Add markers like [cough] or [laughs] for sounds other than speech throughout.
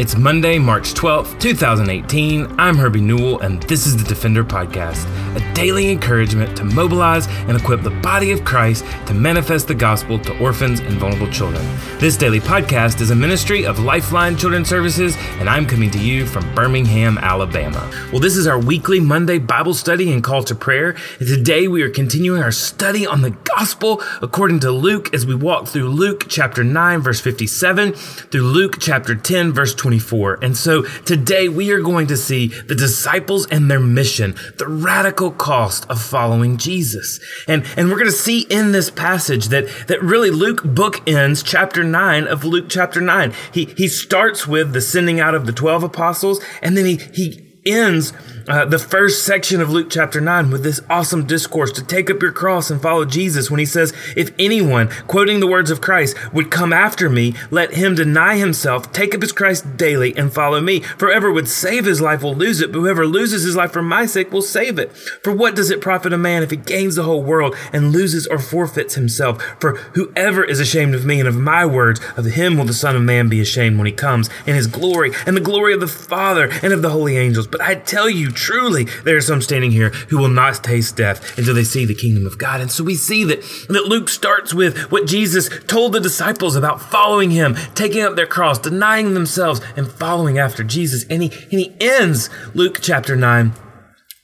It's Monday, March 12th, 2018. I'm Herbie Newell, and this is the Defender Podcast, a daily encouragement to mobilize and equip the body of Christ to manifest the gospel to orphans and vulnerable children. This daily podcast is a ministry of Lifeline Children's Services, and I'm coming to you from Birmingham, Alabama. Well, this is our weekly Monday Bible study and call to prayer. And today we are continuing our study on the gospel according to Luke as we walk through Luke chapter 9, verse 57, through Luke chapter 10, verse 24. And so today we are going to see the disciples and their mission, the radical cost of following Jesus. And, and we're going to see in this passage that, that really Luke bookends chapter 9 of Luke chapter 9. He, he starts with the sending out of the 12 apostles, and then he, he ends uh, the first section of Luke chapter 9 with this awesome discourse to take up your cross and follow Jesus when he says, If anyone, quoting the words of Christ, would come after me, let him deny himself, take up his cross daily, and follow me. For would save his life will lose it, but whoever loses his life for my sake will save it. For what does it profit a man if he gains the whole world and loses or forfeits himself? For whoever is ashamed of me and of my words, of him will the Son of Man be ashamed when he comes in his glory and the glory of the Father and of the holy angels. But I tell you, truly, there are some standing here who will not taste death until they see the kingdom of God. And so we see that, that Luke starts with what Jesus told the disciples about following him, taking up their cross, denying themselves, and following after Jesus. And he, and he ends Luke chapter 9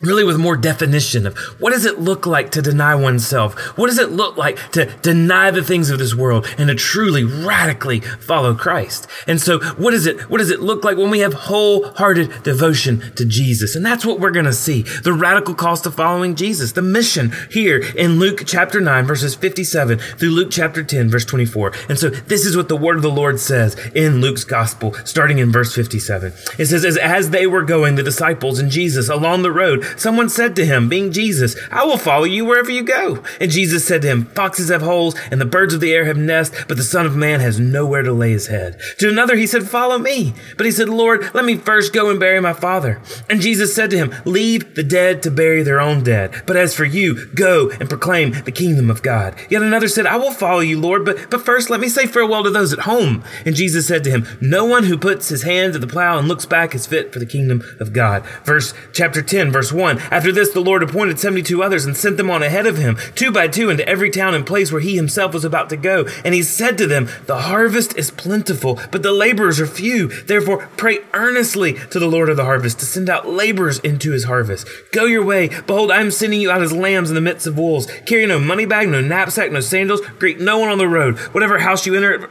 really with more definition of what does it look like to deny oneself? What does it look like to deny the things of this world and to truly radically follow Christ? And so what does it what does it look like when we have wholehearted devotion to Jesus? And that's what we're going to see. The radical cost of following Jesus, the mission here in Luke chapter 9 verses 57 through Luke chapter 10 verse 24. And so this is what the word of the Lord says in Luke's gospel starting in verse 57. It says as, as they were going the disciples and Jesus along the road Someone said to him, being Jesus, I will follow you wherever you go. And Jesus said to him, Foxes have holes, and the birds of the air have nests, but the Son of Man has nowhere to lay his head. To another he said, Follow me. But he said, Lord, let me first go and bury my father. And Jesus said to him, Leave the dead to bury their own dead. But as for you, go and proclaim the kingdom of God. Yet another said, I will follow you, Lord, but, but first let me say farewell to those at home. And Jesus said to him, No one who puts his hand to the plow and looks back is fit for the kingdom of God. Verse chapter 10, verse 1. After this, the Lord appointed 72 others and sent them on ahead of him, two by two, into every town and place where he himself was about to go. And he said to them, The harvest is plentiful, but the laborers are few. Therefore, pray earnestly to the Lord of the harvest to send out laborers into his harvest. Go your way. Behold, I am sending you out as lambs in the midst of wolves. Carry no money bag, no knapsack, no sandals. Greet no one on the road. Whatever house you enter,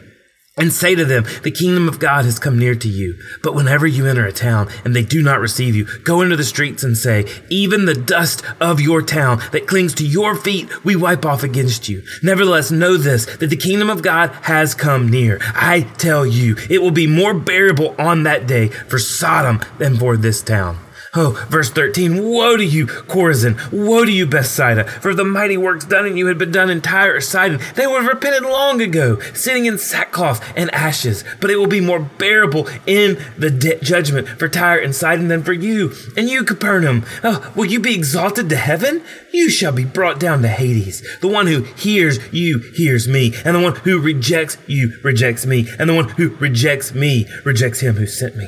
and say to them, The kingdom of God has come near to you. But whenever you enter a town and they do not receive you, go into the streets and say, Even the dust of your town that clings to your feet, we wipe off against you. Nevertheless, know this, that the kingdom of God has come near. I tell you, it will be more bearable on that day for Sodom than for this town. Oh, verse 13 Woe to you, Chorazin! Woe to you, Bethsaida! For the mighty works done in you had been done in Tyre or Sidon, they would have repented long ago, sitting in sackcloth and ashes. But it will be more bearable in the de- judgment for Tyre and Sidon than for you. And you, Capernaum, oh, will you be exalted to heaven? You shall be brought down to Hades. The one who hears you hears me, and the one who rejects you rejects me, and the one who rejects me rejects him who sent me.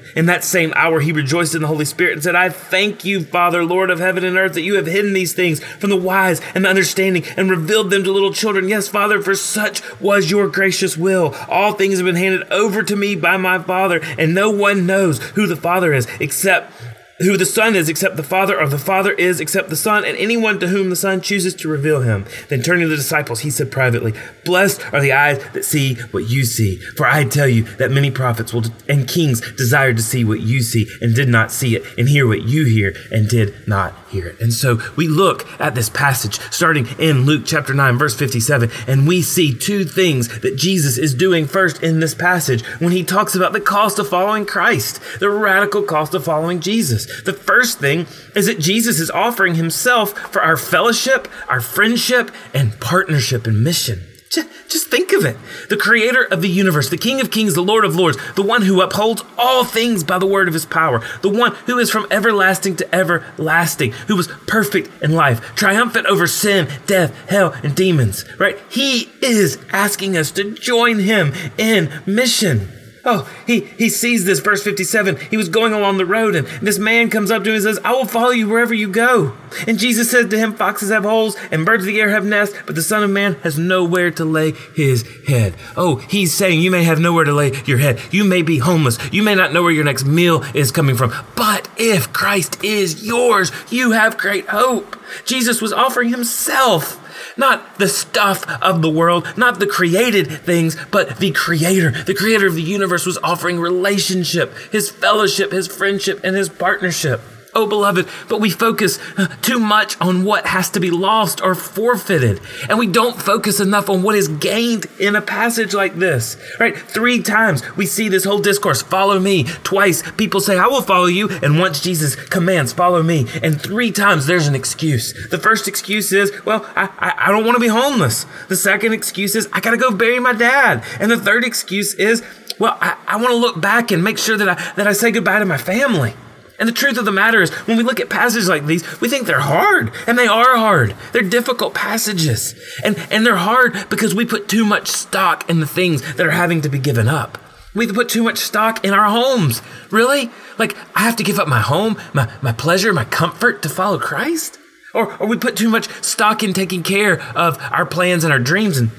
In that same hour, he rejoiced in the Holy Spirit and said, I thank you, Father, Lord of heaven and earth, that you have hidden these things from the wise and the understanding and revealed them to little children. Yes, Father, for such was your gracious will. All things have been handed over to me by my Father, and no one knows who the Father is except who the Son is except the Father, or the Father is except the Son, and anyone to whom the Son chooses to reveal him. Then turning to the disciples, he said privately, Blessed are the eyes that see what you see. For I tell you that many prophets will and kings desired to see what you see and did not see it, and hear what you hear and did not hear it. And so we look at this passage starting in Luke chapter 9, verse 57, and we see two things that Jesus is doing first in this passage when he talks about the cost of following Christ, the radical cost of following Jesus. The first thing is that Jesus is offering himself for our fellowship, our friendship, and partnership and mission. Just think of it. The creator of the universe, the King of kings, the Lord of lords, the one who upholds all things by the word of his power, the one who is from everlasting to everlasting, who was perfect in life, triumphant over sin, death, hell, and demons, right? He is asking us to join him in mission. Oh, he, he sees this, verse 57. He was going along the road, and this man comes up to him and says, I will follow you wherever you go. And Jesus said to him, Foxes have holes, and birds of the air have nests, but the Son of Man has nowhere to lay his head. Oh, he's saying you may have nowhere to lay your head. You may be homeless. You may not know where your next meal is coming from. But if Christ is yours, you have great hope. Jesus was offering himself not the stuff of the world, not the created things, but the creator. The creator of the universe was offering relationship, his fellowship, his friendship, and his partnership. Oh, beloved, but we focus uh, too much on what has to be lost or forfeited. And we don't focus enough on what is gained in a passage like this, right? Three times we see this whole discourse follow me. Twice people say, I will follow you. And once Jesus commands, follow me. And three times there's an excuse. The first excuse is, well, I, I, I don't want to be homeless. The second excuse is, I got to go bury my dad. And the third excuse is, well, I, I want to look back and make sure that I, that I say goodbye to my family. And the truth of the matter is, when we look at passages like these, we think they're hard, and they are hard. They're difficult passages. And, and they're hard because we put too much stock in the things that are having to be given up. We put too much stock in our homes. Really? Like, I have to give up my home, my, my pleasure, my comfort to follow Christ? Or, or we put too much stock in taking care of our plans and our dreams and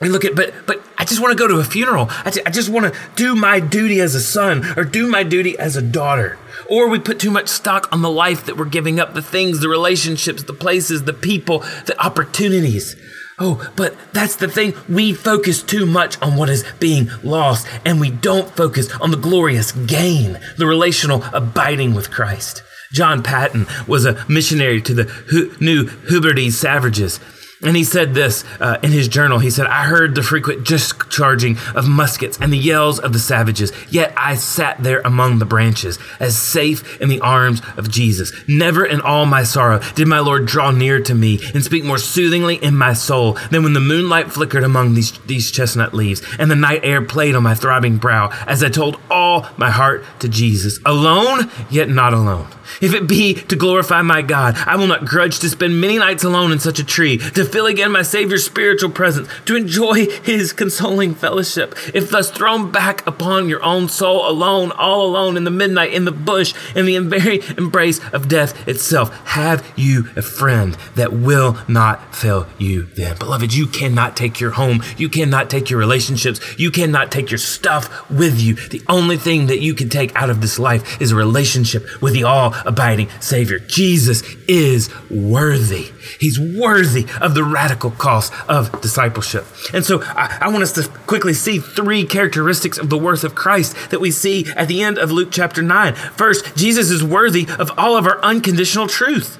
we look at, but, but just want to go to a funeral. I, t- I just want to do my duty as a son or do my duty as a daughter. Or we put too much stock on the life that we're giving up, the things, the relationships, the places, the people, the opportunities. Oh, but that's the thing. We focus too much on what is being lost and we don't focus on the glorious gain, the relational abiding with Christ. John Paton was a missionary to the New Hebrides savages. And he said this uh, in his journal. He said, I heard the frequent discharging of muskets and the yells of the savages, yet I sat there among the branches, as safe in the arms of Jesus. Never in all my sorrow did my Lord draw near to me and speak more soothingly in my soul than when the moonlight flickered among these, these chestnut leaves and the night air played on my throbbing brow as I told all my heart to Jesus. Alone, yet not alone. If it be to glorify my God, I will not grudge to spend many nights alone in such a tree, to feel again my Savior's spiritual presence, to enjoy his consoling fellowship. If thus thrown back upon your own soul alone, all alone in the midnight, in the bush, in the very embrace of death itself, have you a friend that will not fail you then. Beloved, you cannot take your home, you cannot take your relationships, you cannot take your stuff with you. The only thing that you can take out of this life is a relationship with the all abiding Savior. Jesus is worthy. He's worthy of the radical cost of discipleship. And so I, I, want us to quickly see three characteristics of the worth of Christ that we see at the end of Luke chapter 9. First, Jesus is worthy of all of our unconditional truth.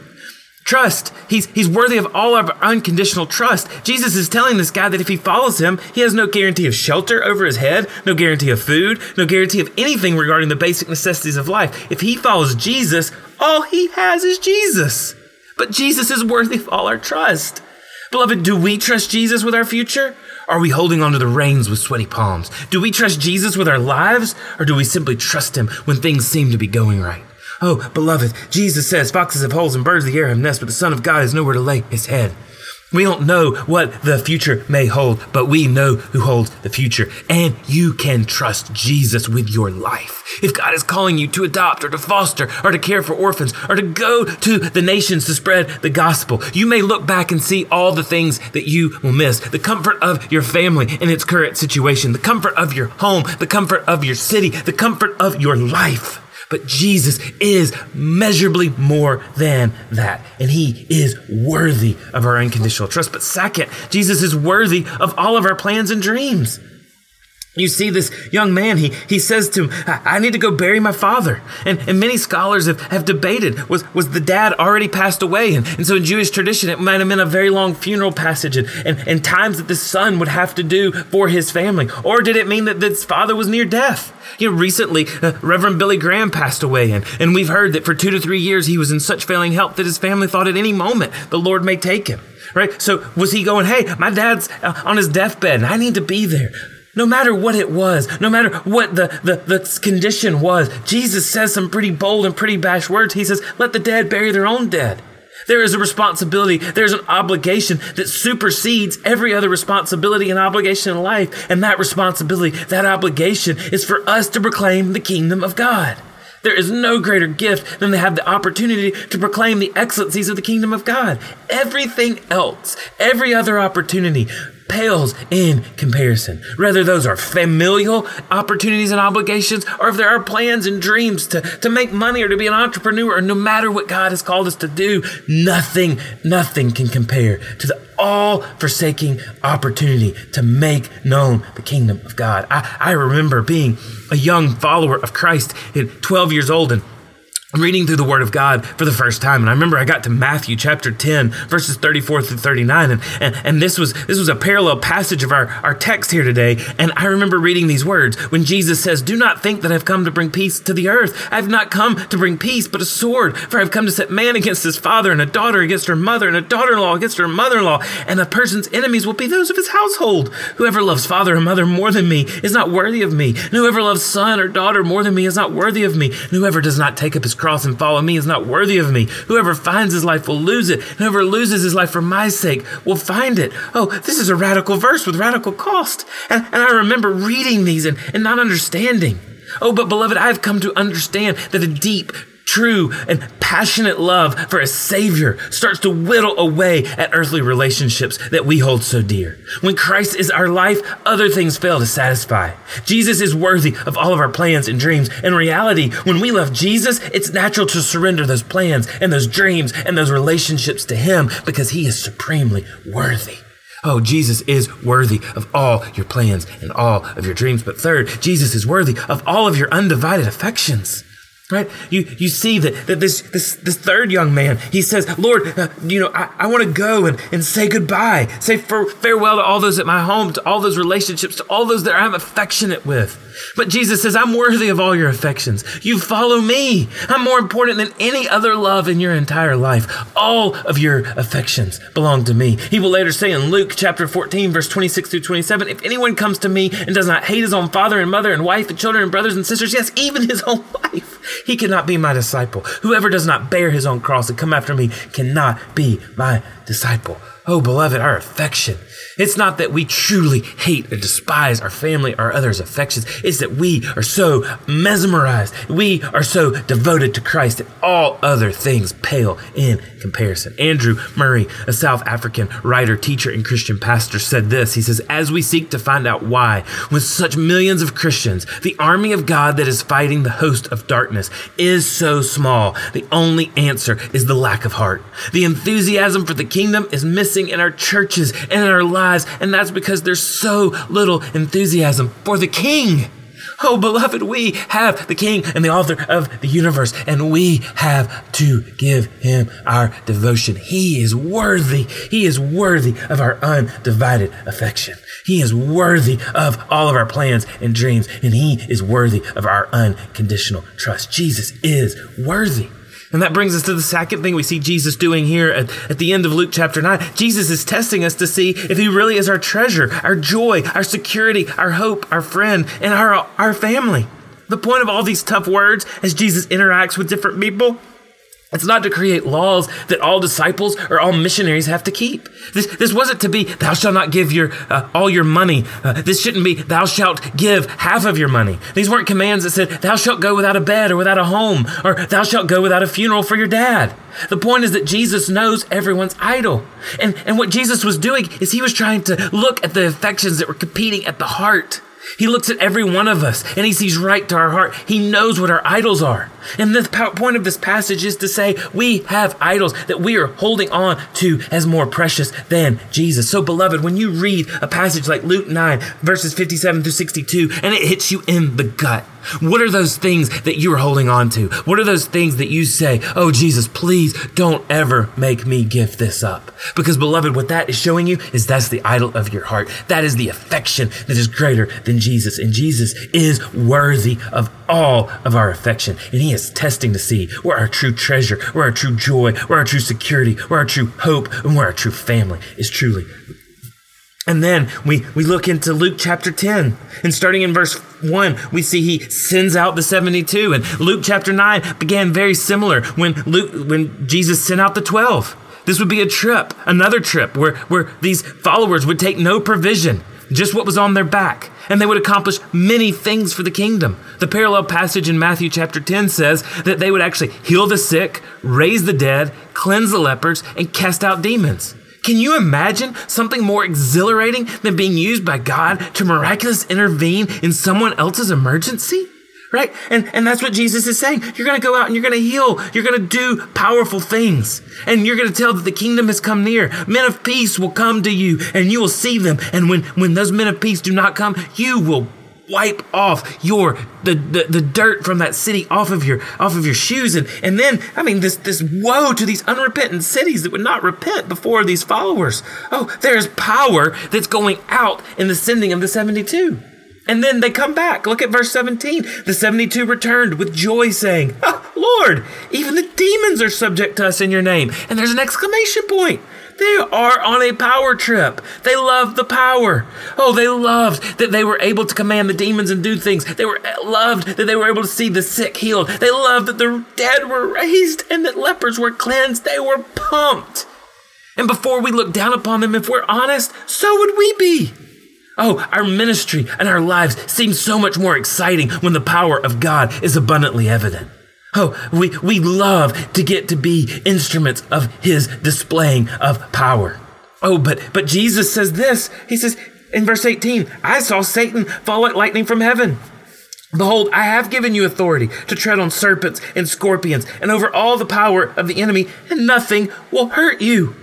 Trust. He's, he's worthy of all of our unconditional trust. Jesus is telling this guy that if he follows him, he has no guarantee of shelter over his head, no guarantee of food, no guarantee of anything regarding the basic necessities of life. If he follows Jesus, all he has is Jesus. But Jesus is worthy of all our trust. Beloved, do we trust Jesus with our future? Are we holding onto the reins with sweaty palms? Do we trust Jesus with our lives? Or do we simply trust him when things seem to be going right? Oh, beloved, Jesus says, Foxes have holes and birds of the air have nests, but the Son of God has nowhere to lay his head. We don't know what the future may hold, but we know who holds the future. And you can trust Jesus with your life. If God is calling you to adopt or to foster or to care for orphans or to go to the nations to spread the gospel, you may look back and see all the things that you will miss. The comfort of your family in its current situation, the comfort of your home, the comfort of your city, the comfort of your life. But Jesus is measurably more than that. And he is worthy of our unconditional trust. But second, Jesus is worthy of all of our plans and dreams. You see this young man, he, he says to him, I need to go bury my father. And, and many scholars have, have debated, was, was the dad already passed away? And, and so in Jewish tradition, it might have been a very long funeral passage and, and, and times that the son would have to do for his family. Or did it mean that his father was near death? You know, recently, uh, Reverend Billy Graham passed away, and, and we've heard that for two to three years he was in such failing health that his family thought at any moment the Lord may take him. Right? So was he going, hey, my dad's uh, on his deathbed and I need to be there? No matter what it was, no matter what the, the, the condition was, Jesus says some pretty bold and pretty bash words. He says, let the dead bury their own dead. There is a responsibility, there's an obligation that supersedes every other responsibility and obligation in life. And that responsibility, that obligation is for us to proclaim the kingdom of God. There is no greater gift than to have the opportunity to proclaim the excellencies of the kingdom of God. Everything else, every other opportunity, pales in comparison. Whether those are familial opportunities and obligations, or if there are plans and dreams to, to make money or to be an entrepreneur, or no matter what God has called us to do, nothing, nothing can compare to the all forsaking opportunity to make known the kingdom of God. I, I remember being a young follower of Christ at 12 years old and reading through the Word of God for the first time. And I remember I got to Matthew chapter 10, verses 34 through 39. And, and, and this was this was a parallel passage of our, our text here today. And I remember reading these words when Jesus says, Do not think that I've come to bring peace to the earth. I have not come to bring peace, but a sword. For I've come to set man against his father, and a daughter against her mother, and a daughter in law against her mother in law. And a person's enemies will be those of his household. Whoever loves father or mother more than me is not worthy of me. And whoever loves son or daughter more than me is not worthy of me. And whoever does not take up his cross and follow me is not worthy of me. Whoever finds his life will lose it. Whoever loses his life for my sake will find it. Oh, this is a radical verse with radical cost. And, and I remember reading these and, and not understanding. Oh, but beloved, I've come to understand that a deep, true and passionate love for a Savior starts to whittle away at earthly relationships that we hold so dear. When Christ is our life, other things fail to satisfy. Jesus is worthy of all of our plans and dreams. In reality, when we love Jesus, it's natural to surrender those plans and those dreams and those relationships to Him because He is supremely worthy. Oh, Jesus is worthy of all your plans and all of your dreams. But third, Jesus is worthy of all of your undivided affections. Right? You, you see that, that this, this, this third young man, he says, Lord, uh, you know, I, I want to go and, and say goodbye, say for, farewell to all those at my home, to all those relationships, to all those that I'm affectionate with. But Jesus says, I'm worthy of all your affections. You follow me. I'm more important than any other love in your entire life. All of your affections belong to me. He will later say in Luke chapter 14, verse 26 through 27, if anyone comes to me and does not hate his own father and mother and wife and children and brothers and sisters, yes, even his own [laughs] wife, he cannot be my disciple. Whoever does not bear his own cross and come after me cannot be my disciple. Oh, beloved, our affection it's not that we truly hate or despise our family or others' affections. It's that we are so mesmerized. We are so devoted to Christ that all other things pale in comparison. Andrew Murray, a South African writer, teacher, and Christian pastor, said this. He says, As we seek to find out why, with such millions of Christians, the army of God that is fighting the host of darkness is so small, the only answer is the lack of heart. The enthusiasm for the kingdom is missing in our churches and in our lives lives, and that's because there's so little enthusiasm for the King. Oh, beloved, we have the King and the author of the universe, and we have to give him our devotion. He is worthy. He is worthy of our undivided affection. He is worthy of all of our plans and dreams, and he is worthy of our unconditional trust. Jesus is worthy. And that brings us to the second thing we see Jesus doing here at, at the end of Luke chapter 9. Jesus is testing us to see if he really is our treasure, our joy, our security, our hope, our friend, and our, our family. The point of all these tough words as Jesus interacts with different people it's not to create laws that all disciples or all missionaries have to keep. This, this wasn't to be, thou shalt not give your, uh, all your money. Uh, this shouldn't be, thou shalt give half of your money. These weren't commands that said, thou shalt go without a bed or without a home, or thou shalt go without a funeral for your dad. The point is that Jesus knows everyone's idol. And, and what Jesus was doing is he was trying to look at the affections that were competing at the heart He looks at every one of us and he sees right to our heart. He knows what our idols are. And the point of this passage is to say we have idols that we are holding on to as more precious than Jesus. So, beloved, when you read a passage like Luke 9, verses 57 through 62, and it hits you in the gut, what are those things that you are holding on to? What are those things that you say, Oh, Jesus, please don't ever make me give this up? Because, beloved, what that is showing you is that's the idol of your heart. That is the affection that is greater than Jesus. And Jesus is worthy of all of our affection. And He is testing to see where our true treasure, where our true joy, where our true security, where our true hope, and where our true family is truly and then we, we look into Luke chapter 10, and starting in verse 1, we see he sends out the 72. And Luke chapter 9 began very similar when Luke when Jesus sent out the 12. This would be a trip, another trip where, where these followers would take no provision, just what was on their back, and they would accomplish many things for the kingdom. The parallel passage in Matthew chapter 10 says that they would actually heal the sick, raise the dead, cleanse the lepers, and cast out demons. Can you imagine something more exhilarating than being used by God to miraculously intervene in someone else's emergency? Right? And, and that's what Jesus is saying. You're going to go out and you're going to heal. You're going to do powerful things. And you're going to tell that the kingdom has come near. Men of peace will come to you and you will see them. And when, when those men of peace do not come, you will wipe off your the, the, the dirt from that city off of your off of your shoes and and then I mean this this woe to these unrepentant cities that would not repent before these followers. Oh, there's power that's going out in the sending of the 72. And then they come back. Look at verse 17. The 72 returned with joy, saying, oh, Lord, even the demons are subject to us in your name. And there's an exclamation point. They are on a power trip. They love the power. Oh, they loved that they were able to command the demons and do things. They were eh, loved that they were able to see the sick healed. They loved that the dead were raised and that lepers were cleansed. They were pumped. And before we look down upon them, if we're honest, so would we be. Oh, our ministry and our lives seem so much more exciting when the power of God is abundantly evident. Oh, we, we love to get to be instruments of his displaying of power. Oh, but but Jesus says this. He says in verse 18, I saw Satan fall like lightning from heaven. Behold, I have given you authority to tread on serpents and scorpions and over all the power of the enemy, and nothing will hurt you.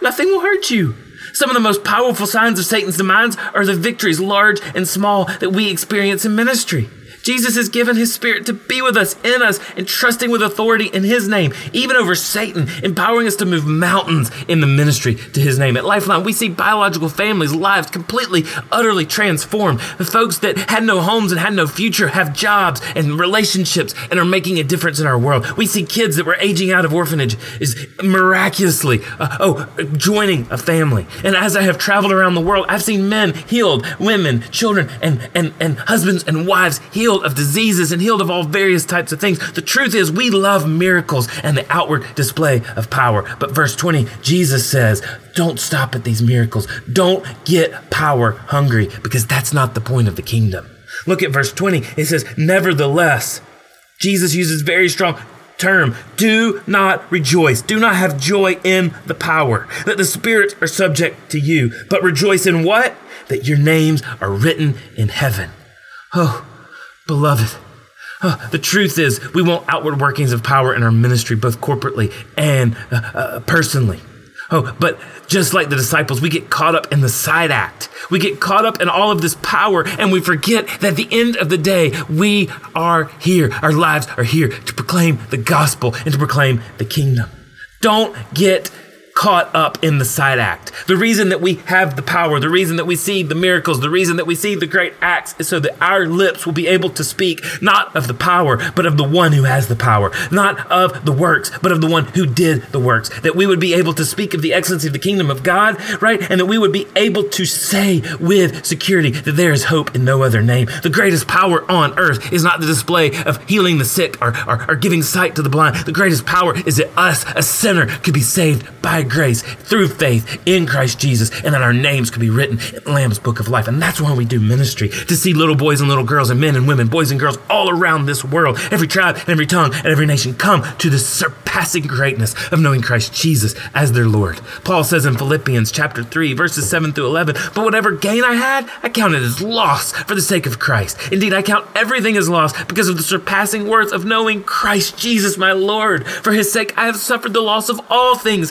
Nothing will hurt you. Some of the most powerful signs of Satan's demands are the victories, large and small, that we experience in ministry. Jesus has given his spirit to be with us, in us, and trusting with authority in his name, even over Satan, empowering us to move mountains in the ministry to his name. At Lifeline, we see biological families' lives completely, utterly transformed. The folks that had no homes and had no future have jobs and relationships and are making a difference in our world. We see kids that were aging out of orphanage is miraculously, uh, oh, joining a family. And as I have traveled around the world, I've seen men healed, women, children, and, and, and husbands and wives healed healed of diseases and healed of all various types of things. The truth is, we love miracles and the outward display of power. But verse 20, Jesus says, don't stop at these miracles. Don't get power hungry because that's not the point of the kingdom. Look at verse 20. It says, Nevertheless, Jesus uses very strong term. Do not rejoice. Do not have joy in the power that the spirits are subject to you, but rejoice in what? That your names are written in heaven. Oh, Beloved, uh, the truth is, we want outward workings of power in our ministry, both corporately and uh, uh, personally. Oh, but just like the disciples, we get caught up in the side act. We get caught up in all of this power, and we forget that at the end of the day, we are here. Our lives are here to proclaim the gospel and to proclaim the kingdom. Don't get caught up in the side act. The reason that we have the power, the reason that we see the miracles, the reason that we see the great acts is so that our lips will be able to speak not of the power, but of the one who has the power, not of the works, but of the one who did the works. That we would be able to speak of the excellency of the kingdom of God, right? And that we would be able to say with security that there is hope in no other name. The greatest power on earth is not the display of healing the sick or, or, or giving sight to the blind. The greatest power is that us, a sinner, could be saved by grace through faith in Christ Jesus, and that our names could be written in Lamb's book of life. And that's why we do ministry to see little boys and little girls, and men and women, boys and girls all around this world, every tribe and every tongue and every nation come to the surpassing greatness of knowing Christ Jesus as their Lord. Paul says in Philippians chapter 3, verses 7 through 11, But whatever gain I had, I counted as loss for the sake of Christ. Indeed, I count everything as loss because of the surpassing worth of knowing Christ Jesus my Lord. For his sake, I have suffered the loss of all things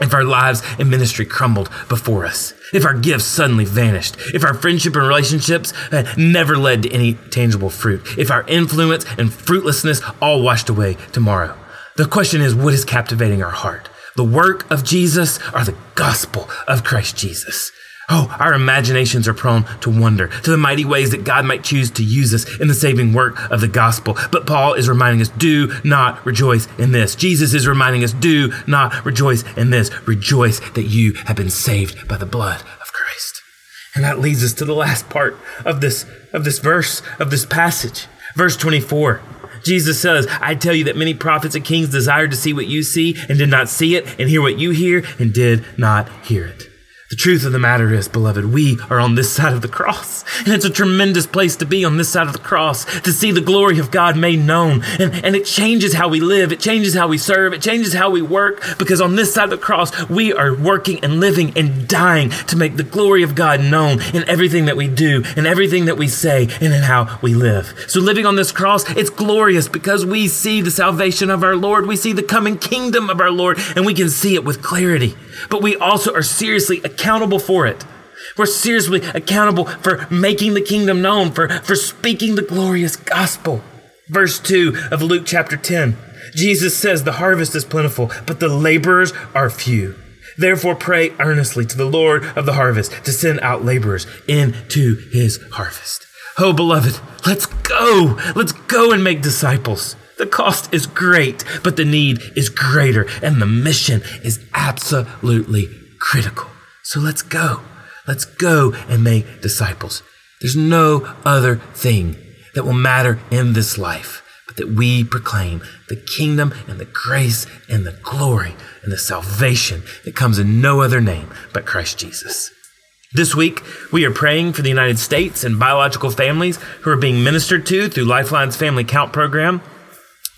If our lives and ministry crumbled before us, if our gifts suddenly vanished, if our friendship and relationships never led to any tangible fruit, if our influence and fruitlessness all washed away tomorrow. The question is, what is captivating our heart? The work of Jesus or the gospel of Christ Jesus? Oh, our imaginations are prone to wonder, to the mighty ways that God might choose to use us in the saving work of the gospel. But Paul is reminding us, do not rejoice in this. Jesus is reminding us, do not rejoice in this. Rejoice that you have been saved by the blood of Christ. And that leads us to the last part of this, of this verse, of this passage. Verse 24. Jesus says, I tell you that many prophets and kings desired to see what you see and did not see it, and hear what you hear and did not hear it. The truth of the matter is, beloved, we are on this side of the cross. And it's a tremendous place to be on this side of the cross, to see the glory of God made known. And, and it changes how we live, it changes how we serve, it changes how we work, because on this side of the cross, we are working and living and dying to make the glory of God known in everything that we do, in everything that we say, and in how we live. So living on this cross, it's glorious because we see the salvation of our Lord, we see the coming kingdom of our Lord, and we can see it with clarity. But we also are seriously accountable for it. We're seriously accountable for making the kingdom known, for, for speaking the glorious gospel. Verse 2 of Luke chapter 10 Jesus says, The harvest is plentiful, but the laborers are few. Therefore, pray earnestly to the Lord of the harvest to send out laborers into his harvest. Oh, beloved, let's go. Let's go and make disciples. The cost is great, but the need is greater, and the mission is absolutely critical. So let's go. Let's go and make disciples. There's no other thing that will matter in this life but that we proclaim the kingdom and the grace and the glory and the salvation that comes in no other name but Christ Jesus. This week, we are praying for the United States and biological families who are being ministered to through Lifeline's Family Count program.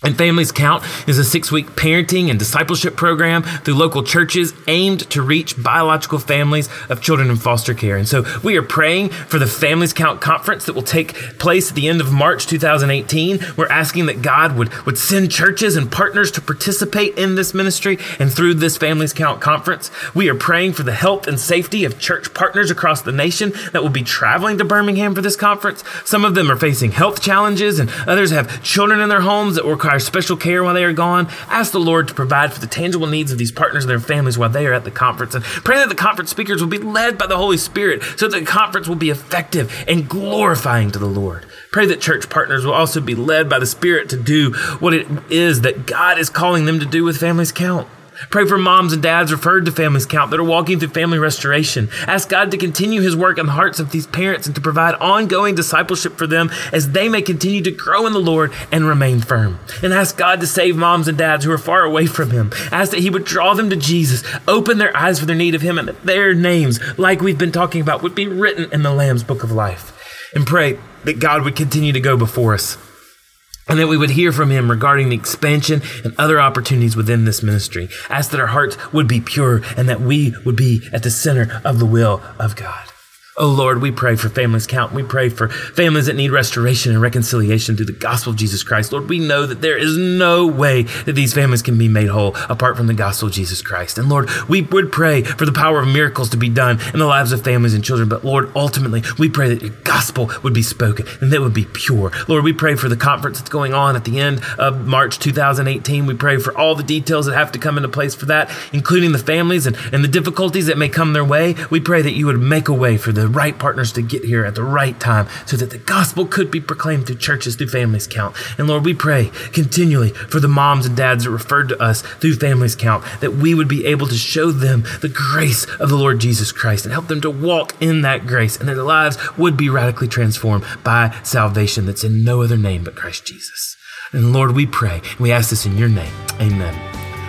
And Families Count is a six week parenting and discipleship program through local churches aimed to reach biological families of children in foster care. And so we are praying for the Families Count conference that will take place at the end of March 2018. We're asking that God would, would send churches and partners to participate in this ministry and through this Families Count conference. We are praying for the health and safety of church partners across the nation that will be traveling to Birmingham for this conference. Some of them are facing health challenges, and others have children in their homes that require require special care while they are gone. Ask the Lord to provide for the tangible needs of these partners and their families while they are at the conference. And pray that the conference speakers will be led by the Holy Spirit so that the conference will be effective and glorifying to the Lord. Pray that church partners will also be led by the Spirit to do what it is that God is calling them to do with Families Count. Pray for moms and dads referred to Families Count that are walking through family restoration. Ask God to continue His work in the hearts of these parents and to provide ongoing discipleship for them as they may continue to grow in the Lord and remain firm. And ask God to save moms and dads who are far away from Him. Ask that He would draw them to Jesus, open their eyes for their need of Him, and that their names, like we've been talking about, would be written in the Lamb's Book of Life. And pray that God would continue to go before us and that we would hear from him regarding the expansion and other opportunities within this ministry. Ask that our hearts would be pure and that we would be at the center of the will of God. Oh Lord, we pray for families count. We pray for families that need restoration and reconciliation through the gospel of Jesus Christ. Lord, we know that there is no way that these families can be made whole apart from the gospel of Jesus Christ. And Lord, we would pray for the power of miracles to be done in the lives of families and children. But Lord, ultimately, we pray that your gospel would be spoken and that would be pure. Lord, we pray for the conference that's going on at the end of March 2018. We pray for all the details that have to come into place for that, including the families and, and the difficulties that may come their way. We pray that you would make a way for them the right partners to get here at the right time so that the gospel could be proclaimed through churches, through Families Count. And Lord, we pray continually for the moms and dads that referred to us through Families Count that we would be able to show them the grace of the Lord Jesus Christ and help them to walk in that grace and their lives would be radically transformed by salvation that's in no other name but Christ Jesus. And Lord, we pray and we ask this in your name. Amen.